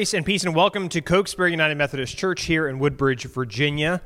Grace and peace and welcome to Cokesbury United Methodist Church here in Woodbridge, Virginia.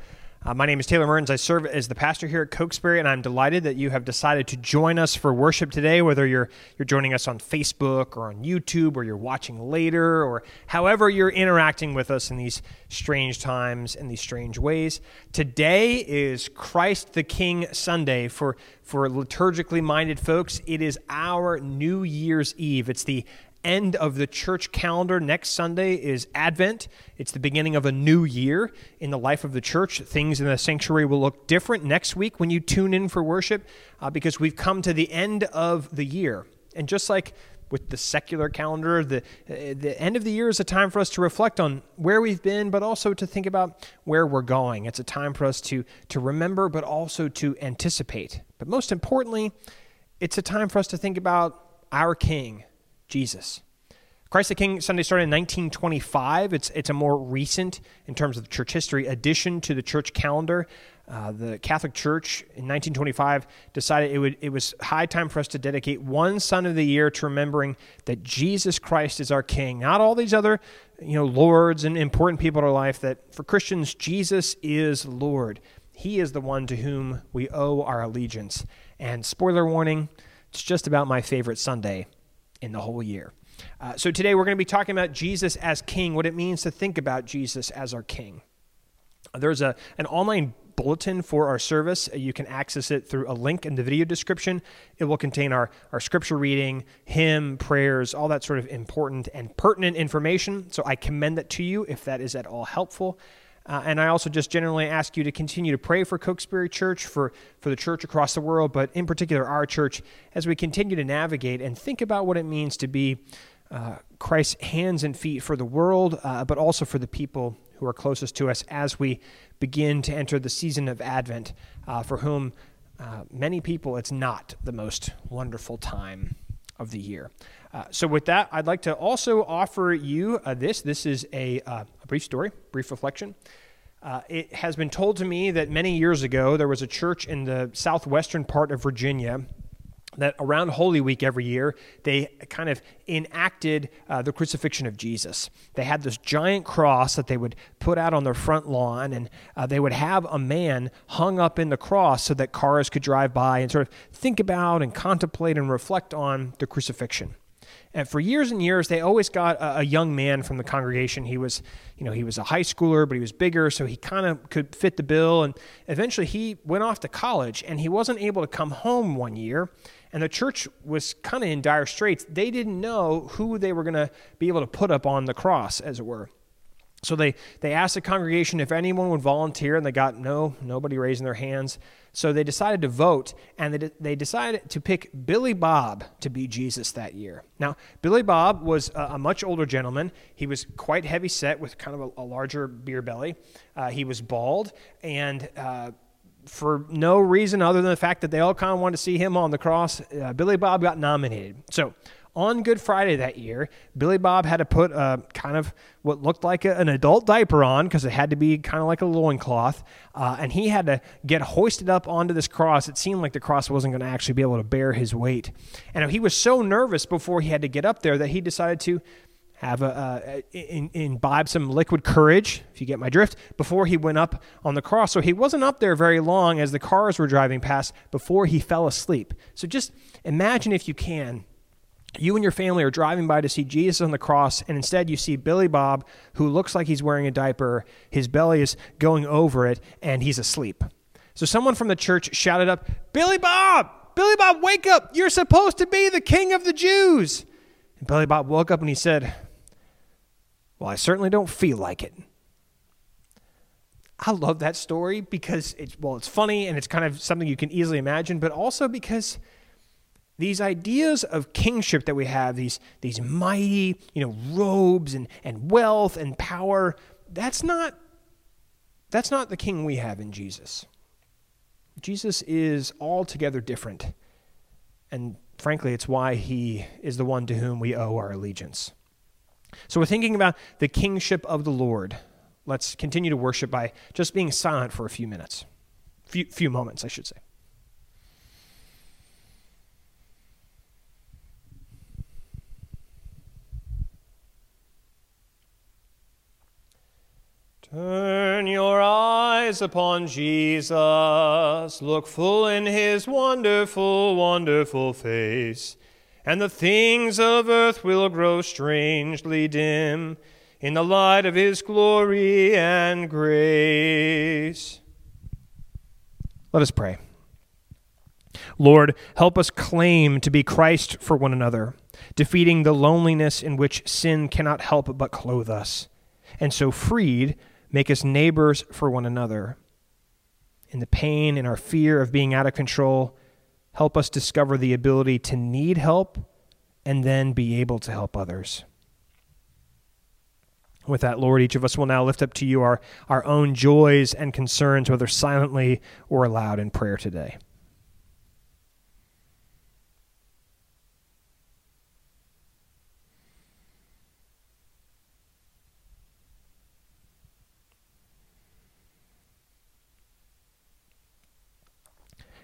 Uh, my name is Taylor Mertens. I serve as the pastor here at Cokesbury, and I'm delighted that you have decided to join us for worship today, whether you're, you're joining us on Facebook or on YouTube or you're watching later or however you're interacting with us in these strange times in these strange ways. Today is Christ the King Sunday for, for liturgically minded folks. It is our New Year's Eve. It's the end of the church calendar. Next Sunday is Advent. It's the beginning of a new year in the life of the church. Things in the sanctuary will look different next week when you tune in for worship uh, because we've come to the end of the year. And just like with the secular calendar, the, uh, the end of the year is a time for us to reflect on where we've been, but also to think about where we're going. It's a time for us to, to remember, but also to anticipate. But most importantly, it's a time for us to think about our King Jesus. Christ the King Sunday started in 1925. It's, it's a more recent, in terms of church history, addition to the church calendar. Uh, the Catholic Church in 1925 decided it, would, it was high time for us to dedicate one Sun of the year to remembering that Jesus Christ is our King, not all these other you know, lords and important people in our life, that for Christians, Jesus is Lord. He is the one to whom we owe our allegiance. And spoiler warning, it's just about my favorite Sunday in the whole year. Uh, so today we're going to be talking about Jesus as King, what it means to think about Jesus as our King. There's a, an online bulletin for our service. You can access it through a link in the video description. It will contain our, our scripture reading, hymn, prayers, all that sort of important and pertinent information. So I commend that to you if that is at all helpful. Uh, and I also just generally ask you to continue to pray for Cokesbury Church, for, for the church across the world, but in particular our church, as we continue to navigate and think about what it means to be uh, Christ's hands and feet for the world, uh, but also for the people who are closest to us as we begin to enter the season of Advent, uh, for whom uh, many people it's not the most wonderful time of the year. Uh, so, with that, I'd like to also offer you uh, this. This is a, uh, a, brief story, brief reflection. Uh, it has been told to me that many years ago there was a church in the southwestern part of Virginia that around Holy Week every year, they kind of enacted uh, the crucifixion of Jesus. They had this giant cross that they would put out on their front lawn, and uh, they would have a man hung up in the cross so that cars could drive by and sort of think about and contemplate and reflect on the crucifixion. And for years and years, they always got a, a, young man from the congregation. He was, you know, he was a high schooler, but he was bigger, so he kind of could fit the bill. And eventually, he went off to college, and he wasn't able to come home one year. And the church was kind of in dire straits. They didn't know who they were going to be able to put up on the cross, as it were. So they, they asked the congregation if anyone would volunteer, and they got no, nobody raising their hands. So they decided to vote, and they, they decided to pick Billy Bob to be Jesus that year. Now, Billy Bob was a, a much older gentleman. He was quite heavy set with kind of a, a larger beer belly. Uh, he was bald, and uh, for no reason other than the fact that they all kind of wanted to see him on the cross, uh, Billy Bob got nominated. So on Good Friday that year, Billy Bob had to put a kind of what looked like a, an adult diaper on because it had to be kind of like a loincloth. Uh, and he had to get hoisted up onto this cross. It seemed like the cross wasn't going to actually be able to bear his weight. And he was so nervous before he had to get up there that he decided to have a, in, imbibe some liquid courage, if you get my drift, before he went up on the cross. So he wasn't up there very long as the cars were driving past before he fell asleep. So just imagine, if you can, you and your family are driving by to see Jesus on the cross, and instead you see Billy Bob, who looks like he's wearing a diaper. His belly is going over it, and he's asleep. So someone from the church shouted up, Billy Bob! Billy Bob, wake up! You're supposed to be the king of the Jews! And Billy Bob woke up and he said, Well, I certainly don't feel like it. I love that story because it's, well, it's funny and it's kind of something you can easily imagine, but also because these ideas of kingship that we have, these, these mighty, you know, robes and, and wealth and power, that's not, that's not the king we have in Jesus. Jesus is altogether different. And frankly, it's why he is the one to whom we owe our allegiance. So we're thinking about the kingship of the Lord. Let's continue to worship by just being silent for a few minutes. Few, few moments, I should say. Turn your eyes upon Jesus, look full in his wonderful, wonderful face, and the things of earth will grow strangely dim in the light of his glory and grace. Let us pray. Lord, help us claim to be Christ for one another, defeating the loneliness in which sin cannot help but clothe us, and so freed, Make us neighbors for one another. In the pain and our fear of being out of control, help us discover the ability to need help and then be able to help others. With that, Lord, each of us will now lift up to you our, our own joys and concerns, whether silently or aloud in prayer today.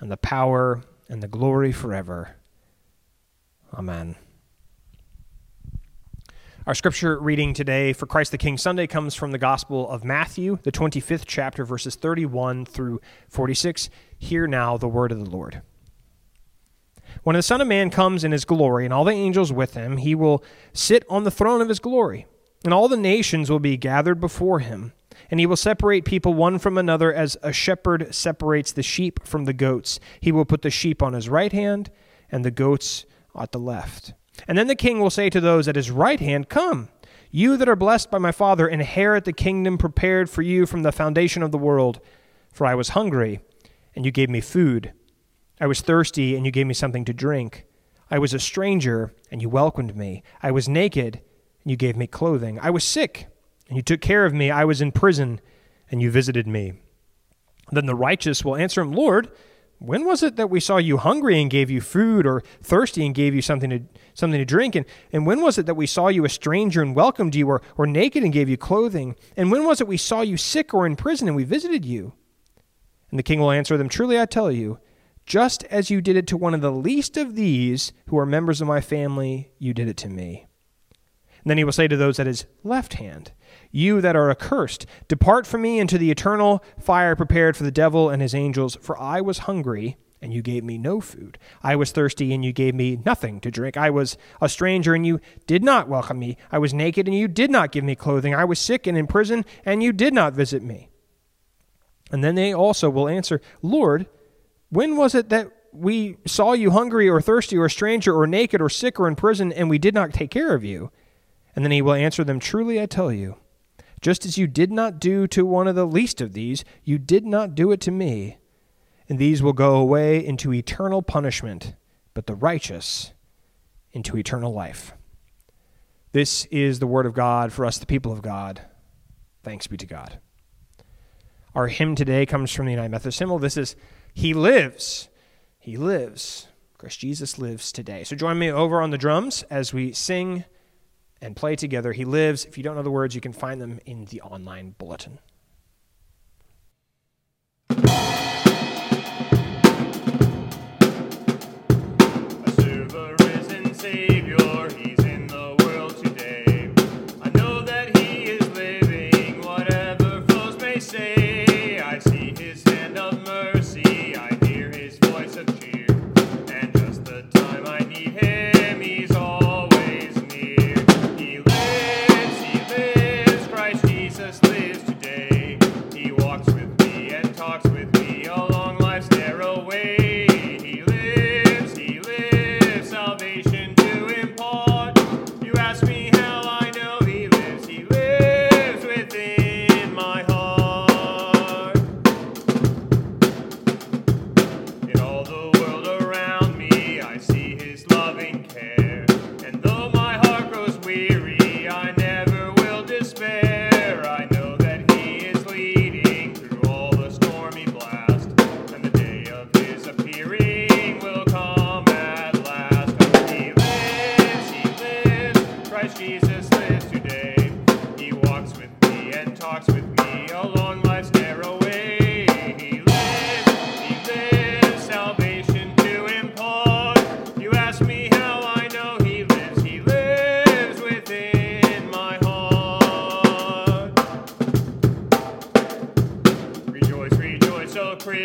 and the power and the glory forever. Amen. Our scripture reading today for Christ the King Sunday comes from the Gospel of Matthew, the 25th chapter, verses 31 through 46. Hear now the word of the Lord. When the Son of Man comes in his glory and all the angels with him, he will sit on the throne of his glory, and all the nations will be gathered before him and he will separate people one from another as a shepherd separates the sheep from the goats. He will put the sheep on his right hand and the goats at the left. And then the king will say to those at his right hand, Come, you that are blessed by my Father, inherit the kingdom prepared for you from the foundation of the world. For I was hungry, and you gave me food. I was thirsty, and you gave me something to drink. I was a stranger, and you welcomed me. I was naked, and you gave me clothing. I was sick and you took care of me. I was in prison, and you visited me. Then the righteous will answer him, Lord, when was it that we saw you hungry and gave you food, or thirsty and gave you something to something to drink? And, and when was it that we saw you a stranger and welcomed you, or, or naked and gave you clothing? And when was it we saw you sick or in prison and we visited you? And the king will answer them, Truly I tell you, just as you did it to one of the least of these who are members of my family, you did it to me. And then he will say to those at his left hand, You that are accursed, depart from me into the eternal fire prepared for the devil and his angels, for I was hungry, and you gave me no food. I was thirsty, and you gave me nothing to drink. I was a stranger, and you did not welcome me. I was naked, and you did not give me clothing. I was sick and in prison, and you did not visit me. And then they also will answer, Lord, when was it that we saw you hungry or thirsty or a stranger or naked or sick or in prison, and we did not take care of you? And then he will answer them Truly I tell you, just as you did not do to one of the least of these, you did not do it to me. And these will go away into eternal punishment, but the righteous into eternal life. This is the word of God for us, the people of God. Thanks be to God. Our hymn today comes from the United Methodist hymnal. This is He Lives. He lives. Christ Jesus lives today. So join me over on the drums as we sing and play together. He lives. If you don't know the words, you can find them in the online bulletin.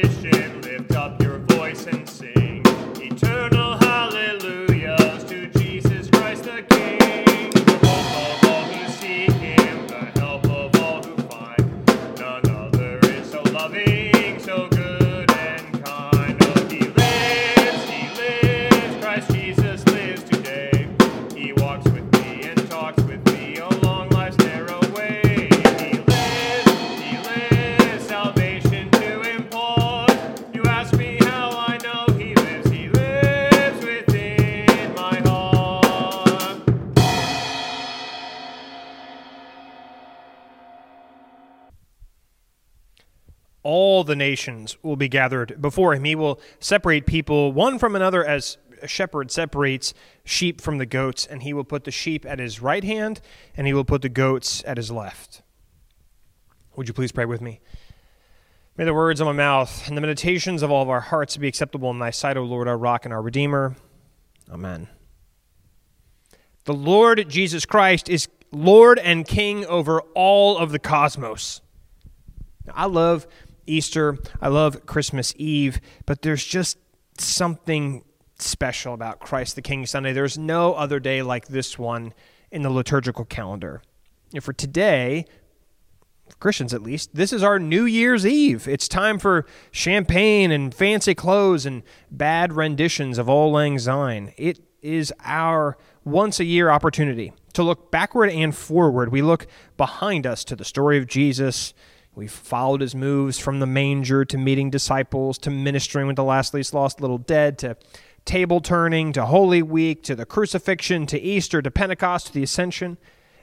Christian, lift up your voice and sing. Eternal the nations will be gathered before him. He will separate people one from another as a shepherd separates sheep from the goats, and he will put the sheep at his right hand, and he will put the goats at his left. Would you please pray with me? May the words of my mouth and the meditations of all of our hearts be acceptable in thy sight, O Lord, our rock and our redeemer. Amen. The Lord Jesus Christ is Lord and King over all of the cosmos. Now, I love Easter, I love Christmas Eve, but there's just something special about Christ the King Sunday. There's no other day like this one in the liturgical calendar. And for today, Christians at least, this is our New Year's Eve. It's time for champagne and fancy clothes and bad renditions of Auld Lang Syne. It is our once a year opportunity to look backward and forward. We look behind us to the story of Jesus. We've followed his moves from the manger to meeting disciples to ministering with the last least lost little dead to table turning to Holy Week to the crucifixion to Easter to Pentecost to the ascension.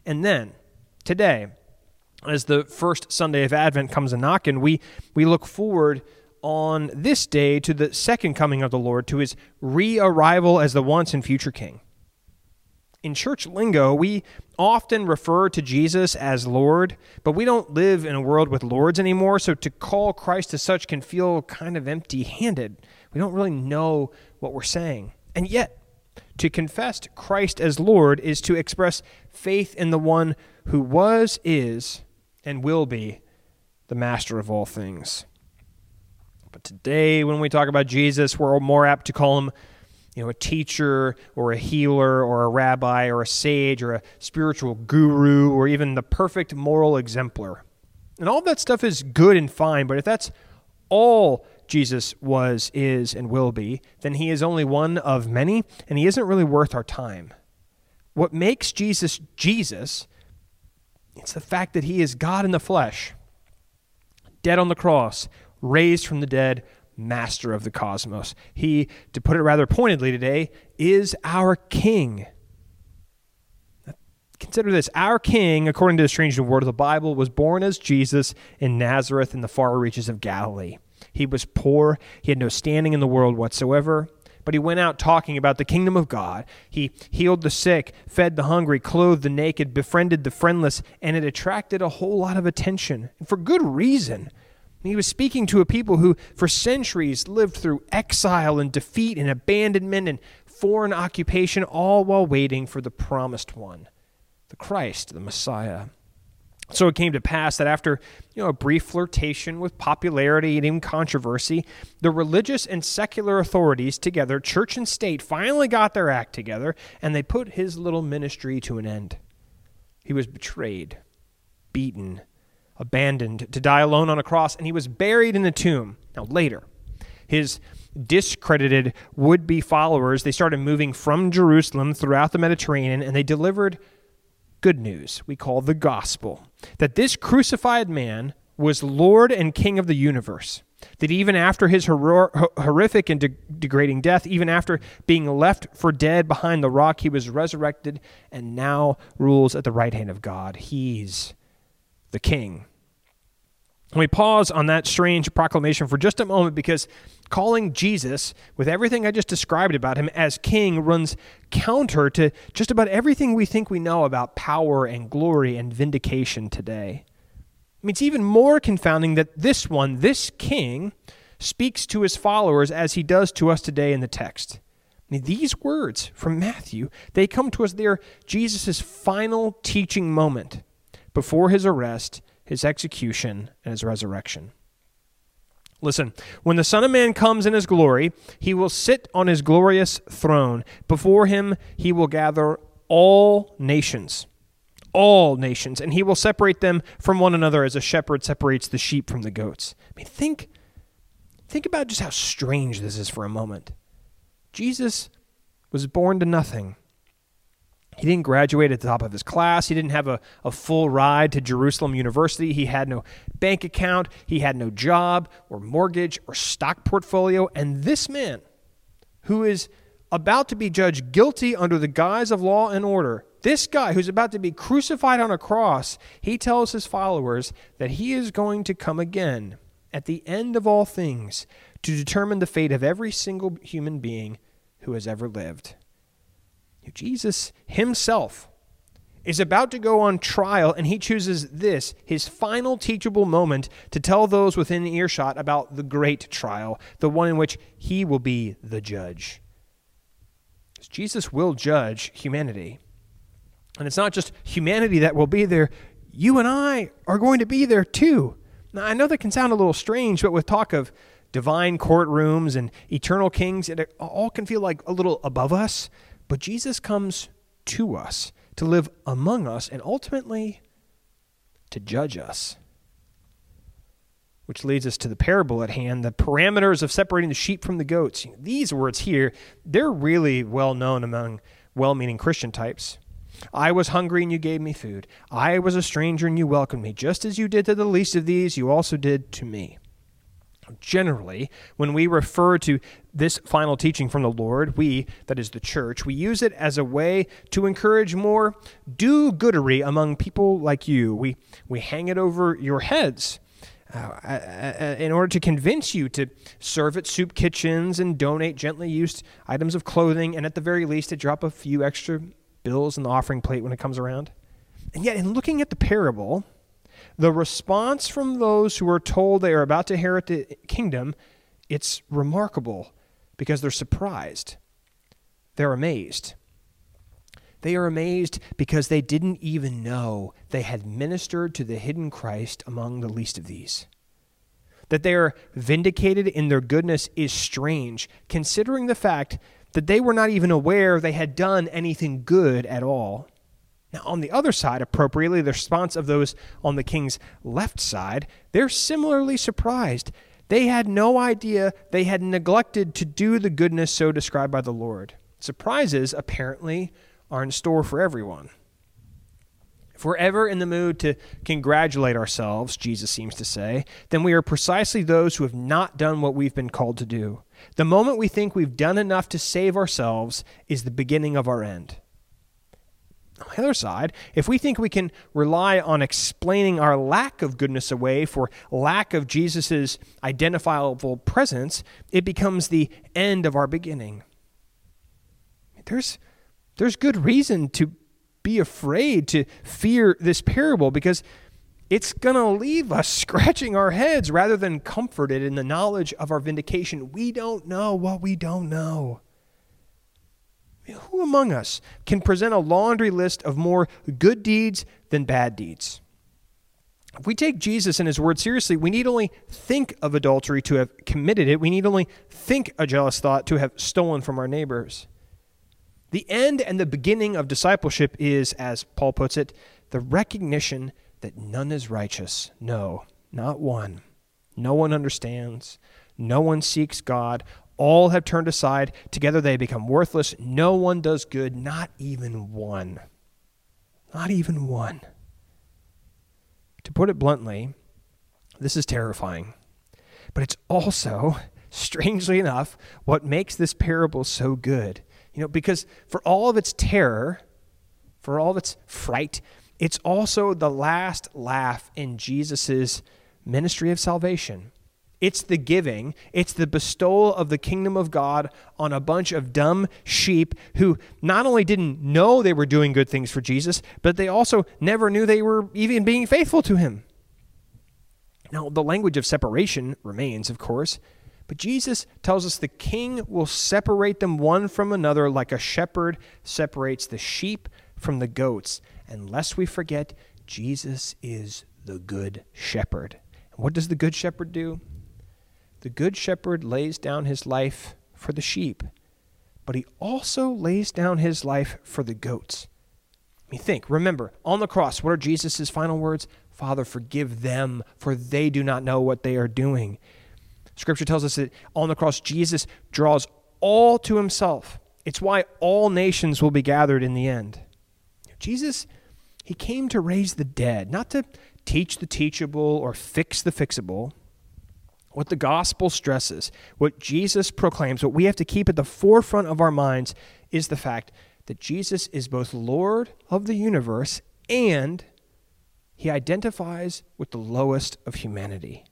And then today, as the first Sunday of Advent comes a knocking, we, we look forward on this day to the second coming of the Lord, to his re arrival as the once and future King. In church lingo, we often refer to Jesus as Lord, but we don't live in a world with lords anymore, so to call Christ as such can feel kind of empty handed. We don't really know what we're saying. And yet, to confess Christ as Lord is to express faith in the one who was, is, and will be the master of all things. But today, when we talk about Jesus, we're more apt to call him you know, a teacher or a healer or a rabbi or a sage or a spiritual guru or even the perfect moral exemplar. And all that stuff is good and fine, but if that's all Jesus was, is, and will be, then he is only one of many, and he isn't really worth our time. What makes Jesus Jesus, it's the fact that he is God in the flesh, dead on the cross, raised from the dead, master of the cosmos. He, to put it rather pointedly today, is our king. Consider this our king, according to the strange new word of the Bible, was born as Jesus in Nazareth in the far reaches of Galilee. He was poor, he had no standing in the world whatsoever. But he went out talking about the kingdom of God. He healed the sick, fed the hungry, clothed the naked, befriended the friendless, and it attracted a whole lot of attention. For good reason. He was speaking to a people who, for centuries, lived through exile and defeat and abandonment and foreign occupation, all while waiting for the promised one, the Christ, the Messiah. So it came to pass that after you know, a brief flirtation with popularity and even controversy, the religious and secular authorities together, church and state, finally got their act together and they put his little ministry to an end. He was betrayed, beaten, abandoned to die alone on a cross, and he was buried in the tomb. Now, later, his discredited would be followers, they started moving from Jerusalem throughout the Mediterranean, and they delivered good news we call the gospel that this crucified man was Lord and King of the universe. That even after his horrific and de- degrading death, even after being left for dead behind the rock, he was resurrected and now rules at the right hand of God. He's the King. We pause on that strange proclamation for just a moment because calling Jesus, with everything I just described about him, as king runs counter to just about everything we think we know about power and glory and vindication today. I mean, it's even more confounding that this one, this king, speaks to his followers as he does to us today in the text. I mean, these words from Matthew, they come to us there, Jesus' final teaching moment before his arrest his execution, and his resurrection. Listen, when the Son of Man comes in his glory, he will sit on his glorious throne. Before him, he will gather all nations, all nations, and he will separate them from one another as a shepherd separates the sheep from the goats. I mean, think, think about just how strange this is for a moment. Jesus was born to nothing. He didn't graduate at the top of his class. He didn't have a, a full ride to Jerusalem University. He had no bank account. He had no job or mortgage or stock portfolio. And this man, who is about to be judged guilty under the guise of law and order, this guy who's about to be crucified on a cross, he tells his followers that he is going to come again at the end of all things to determine the fate of every single human being who has ever lived. Jesus himself is about to go on trial, and he chooses this, his final teachable moment, to tell those within earshot about the great trial, the one in which he will be the judge. Jesus will judge humanity. And it's not just humanity that will be there, you and I are going to be there too. Now, I know that can sound a little strange, but with talk of divine courtrooms and eternal kings, it all can feel like a little above us. But Jesus comes to us to live among us and ultimately to judge us. Which leads us to the parable at hand, the parameters of separating the sheep from the goats. These words here, they're really well known among well meaning Christian types. I was hungry and you gave me food. I was a stranger and you welcomed me. Just as you did to the least of these, you also did to me generally, when we refer to this final teaching from the Lord, we, that is the church, we use it as a way to encourage more do goodery among people like you. We, we hang it over your heads. Uh, uh, uh, in order to convince you to serve at soup kitchens and donate gently used items of clothing, and at the very least, to drop a few extra bills in the offering plate when it comes around. And yet, in looking at the parable, the response from those who are told they are about to inherit the kingdom, it's remarkable because they're surprised. They're amazed. They are amazed because they didn't even know they had ministered to the hidden Christ among the least of these. That they are vindicated in their goodness is strange, considering the fact that they were not even aware they had done anything good at all. Now, on the other side, appropriately, the response of those on the king's left side, they're similarly surprised. They had no idea they had neglected to do the goodness so described by the Lord. Surprises, apparently, are in store for everyone. If we're ever in the mood to congratulate ourselves, Jesus seems to say, then we are precisely those who have not done what we've been called to do. The moment we think we've done enough to save ourselves is the beginning of our end. On the other side, if we think we can rely on explaining our lack of goodness away for lack of Jesus' identifiable presence, it becomes the end of our beginning. There's, there's good reason to be afraid, to fear this parable, because it's going to leave us scratching our heads rather than comforted in the knowledge of our vindication. We don't know what we don't know. Who among us can present a laundry list of more good deeds than bad deeds? If we take Jesus and his word seriously, we need only think of adultery to have committed it. We need only think a jealous thought to have stolen from our neighbors. The end and the beginning of discipleship is, as Paul puts it, the recognition that none is righteous. No, not one. No one understands. No one seeks God. All have turned aside. Together they become worthless. No one does good, not even one. Not even one. To put it bluntly, this is terrifying. But it's also, strangely enough, what makes this parable so good. You know, because for all of its terror, for all of its fright, it's also the last laugh in Jesus' ministry of salvation. It's the giving, it's the bestowal of the kingdom of God on a bunch of dumb sheep who not only didn't know they were doing good things for Jesus, but they also never knew they were even being faithful to him. Now, the language of separation remains, of course, but Jesus tells us the king will separate them one from another like a shepherd separates the sheep from the goats. And lest we forget, Jesus is the good shepherd. And what does the good shepherd do? The good shepherd lays down his life for the sheep, but he also lays down his life for the goats. I mean, think, remember, on the cross, what are Jesus' final words? Father, forgive them, for they do not know what they are doing. Scripture tells us that on the cross, Jesus draws all to himself. It's why all nations will be gathered in the end. Jesus, he came to raise the dead, not to teach the teachable or fix the fixable. What the gospel stresses, what Jesus proclaims, what we have to keep at the forefront of our minds is the fact that Jesus is both Lord of the universe and he identifies with the lowest of humanity.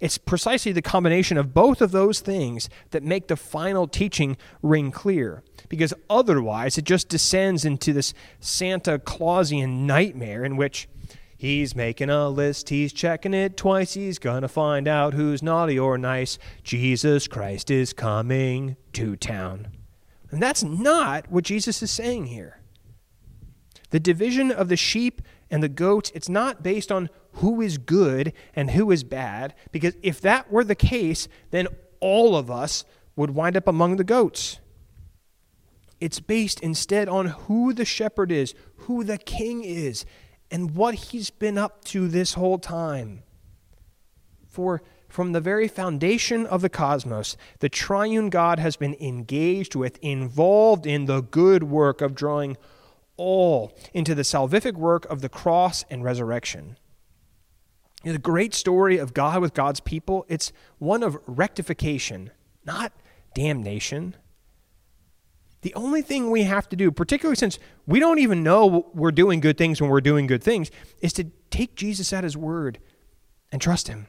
It's precisely the combination of both of those things that make the final teaching ring clear, because otherwise it just descends into this Santa Clausian nightmare in which He's making a list, he's checking it twice, he's gonna find out who's naughty or nice. Jesus Christ is coming to town. And that's not what Jesus is saying here. The division of the sheep and the goats, it's not based on who is good and who is bad, because if that were the case, then all of us would wind up among the goats. It's based instead on who the shepherd is, who the king is, and what he's been up to this whole time. For from the very foundation of the cosmos, the triune God has been engaged with, involved in the good work of drawing all into the salvific work of the cross and resurrection. The great story of God with God's people, it's one of rectification, not damnation. The only thing we have to do, particularly since we don't even know we're doing good things when we're doing good things, is to take Jesus at his word and trust him.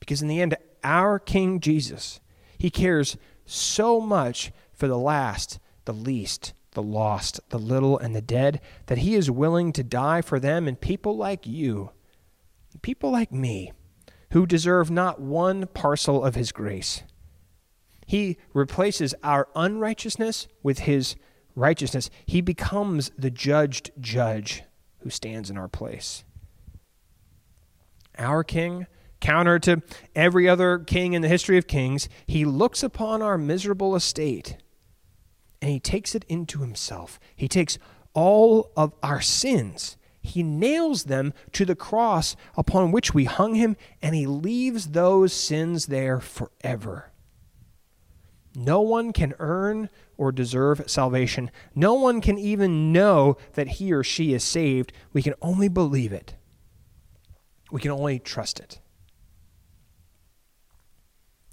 Because in the end, our King Jesus, he cares so much for the last, the least, the lost, the little, and the dead that he is willing to die for them and people like you, people like me, who deserve not one parcel of his grace. He replaces our unrighteousness with his righteousness. He becomes the judged judge who stands in our place. Our king, counter to every other king in the history of kings, he looks upon our miserable estate and he takes it into himself. He takes all of our sins. He nails them to the cross upon which we hung him, and he leaves those sins there forever. No one can earn or deserve salvation. No one can even know that he or she is saved. We can only believe it. We can only trust it.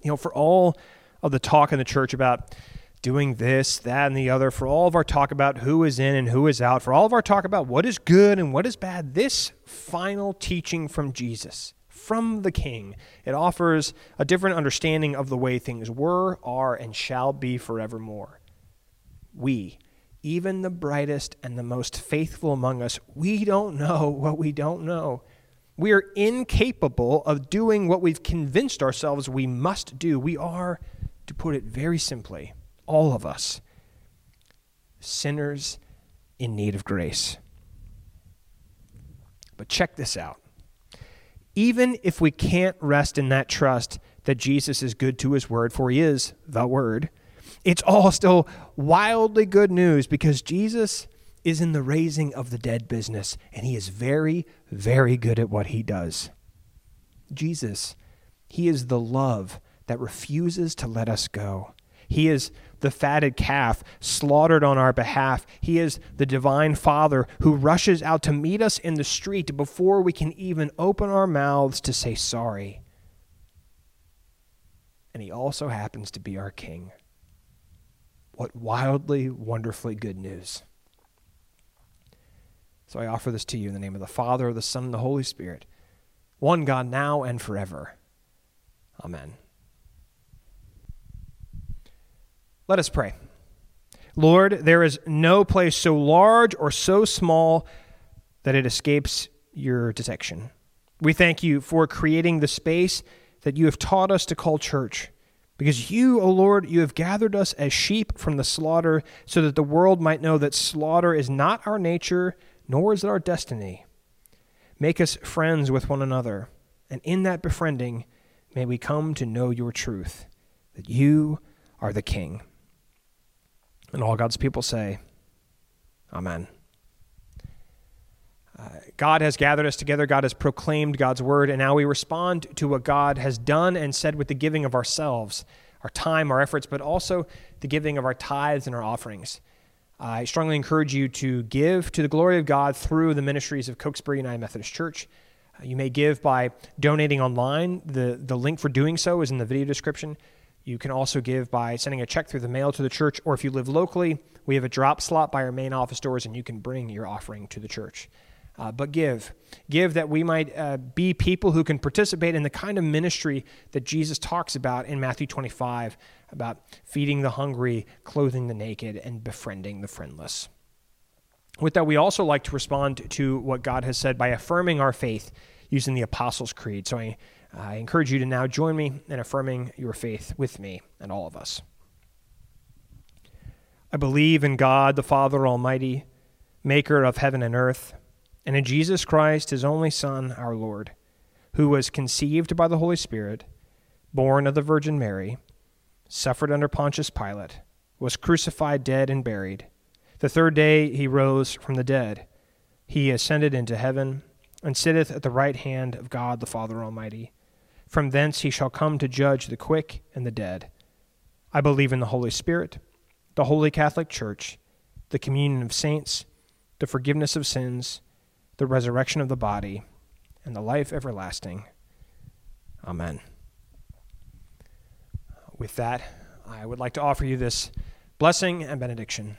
You know, for all of the talk in the church about doing this, that, and the other, for all of our talk about who is in and who is out, for all of our talk about what is good and what is bad, this final teaching from Jesus from the King. It offers a different understanding of the way things were, are, and shall be forevermore. We, even the brightest and the most faithful among us, we don't know what we don't know. We are incapable of doing what we've convinced ourselves we must do. We are, to put it very simply, all of us, sinners in need of grace. But check this out even if we can't rest in that trust that Jesus is good to his word, for he is the word, it's all still wildly good news because Jesus is in the raising of the dead business, and he is very, very good at what he does. Jesus, he is the love that refuses to let us go. He is the fatted calf slaughtered on our behalf. He is the divine Father who rushes out to meet us in the street before we can even open our mouths to say sorry. And He also happens to be our King. What wildly, wonderfully good news. So I offer this to you in the name of the Father, the Son, and the Holy Spirit, one God now and forever. Amen. Let us pray. Lord, there is no place so large or so small that it escapes your detection. We thank you for creating the space that you have taught us to call church. Because you, O Lord, you have gathered us as sheep from the slaughter, so that the world might know that slaughter is not our nature, nor is it our destiny. Make us friends with one another, and in that befriending, May we come to know your truth, that you are the King. And all God's people say, Amen. Uh, God has gathered us together. God has proclaimed God's word, and now we respond to what God has done and said with the giving of ourselves, our time, our efforts, but also the giving of our tithes and our offerings. I strongly encourage you to give to the glory of God through the ministries of Cokesbury United Methodist Church. Uh, you may give by donating online. The, the link for doing so is in the video description. You can also give by sending a check through the mail to the church, or if you live locally, we have a drop slot by our main office doors, and you can bring your offering to the church. Uh, but give. Give that we might uh, be people who can participate in the kind of ministry that Jesus talks about in Matthew 25 about feeding the hungry, clothing the naked, and befriending the friendless. With that, we also like to respond to what God has said by affirming our faith using the Apostles' Creed. So I, I encourage you to now join me in affirming your faith with me and all of us. I believe in God, the Father Almighty, maker of heaven and earth and in Jesus Christ, his only Son, our Lord, who was conceived by the Holy Spirit, born of the Virgin Mary, suffered under Pontius Pilate, was crucified, dead, and buried. The third day he rose from the dead. He ascended into heaven, and sitteth at the right hand of God the Father Almighty. From thence he shall come to judge the quick and the dead. I believe in the Holy Spirit, the holy Catholic Church, the communion of saints, the forgiveness of sins, the resurrection of the body, and the life everlasting. Amen. With that, I would like to offer you this blessing and benediction.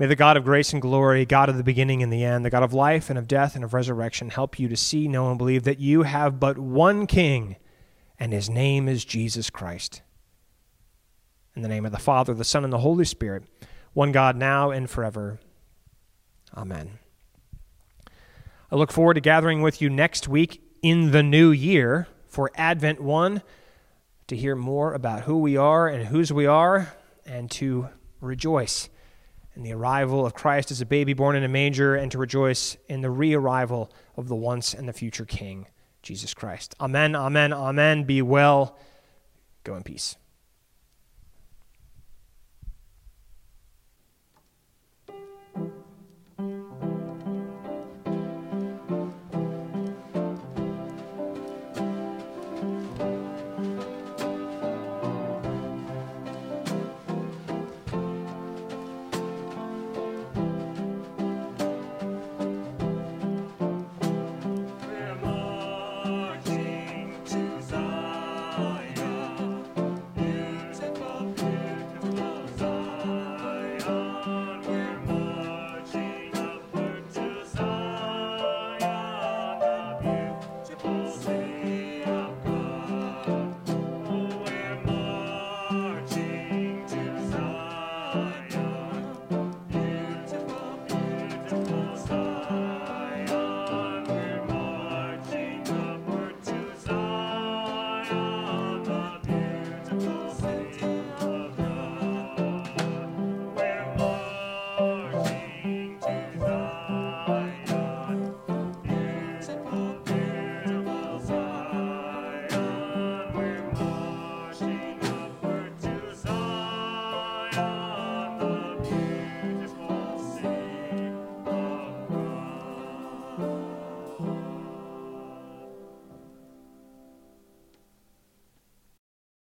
May the God of grace and glory, God of the beginning and the end, the God of life and of death and of resurrection, help you to see, know, and believe that you have but one King, and his name is Jesus Christ. In the name of the Father, the Son, and the Holy Spirit, one God now and forever. Amen. I look forward to gathering with you next week in the new year for Advent 1 to hear more about who we are and whose we are and to rejoice in the arrival of Christ as a baby born in a manger and to rejoice in the re arrival of the once and the future King, Jesus Christ. Amen, amen, amen. Be well. Go in peace.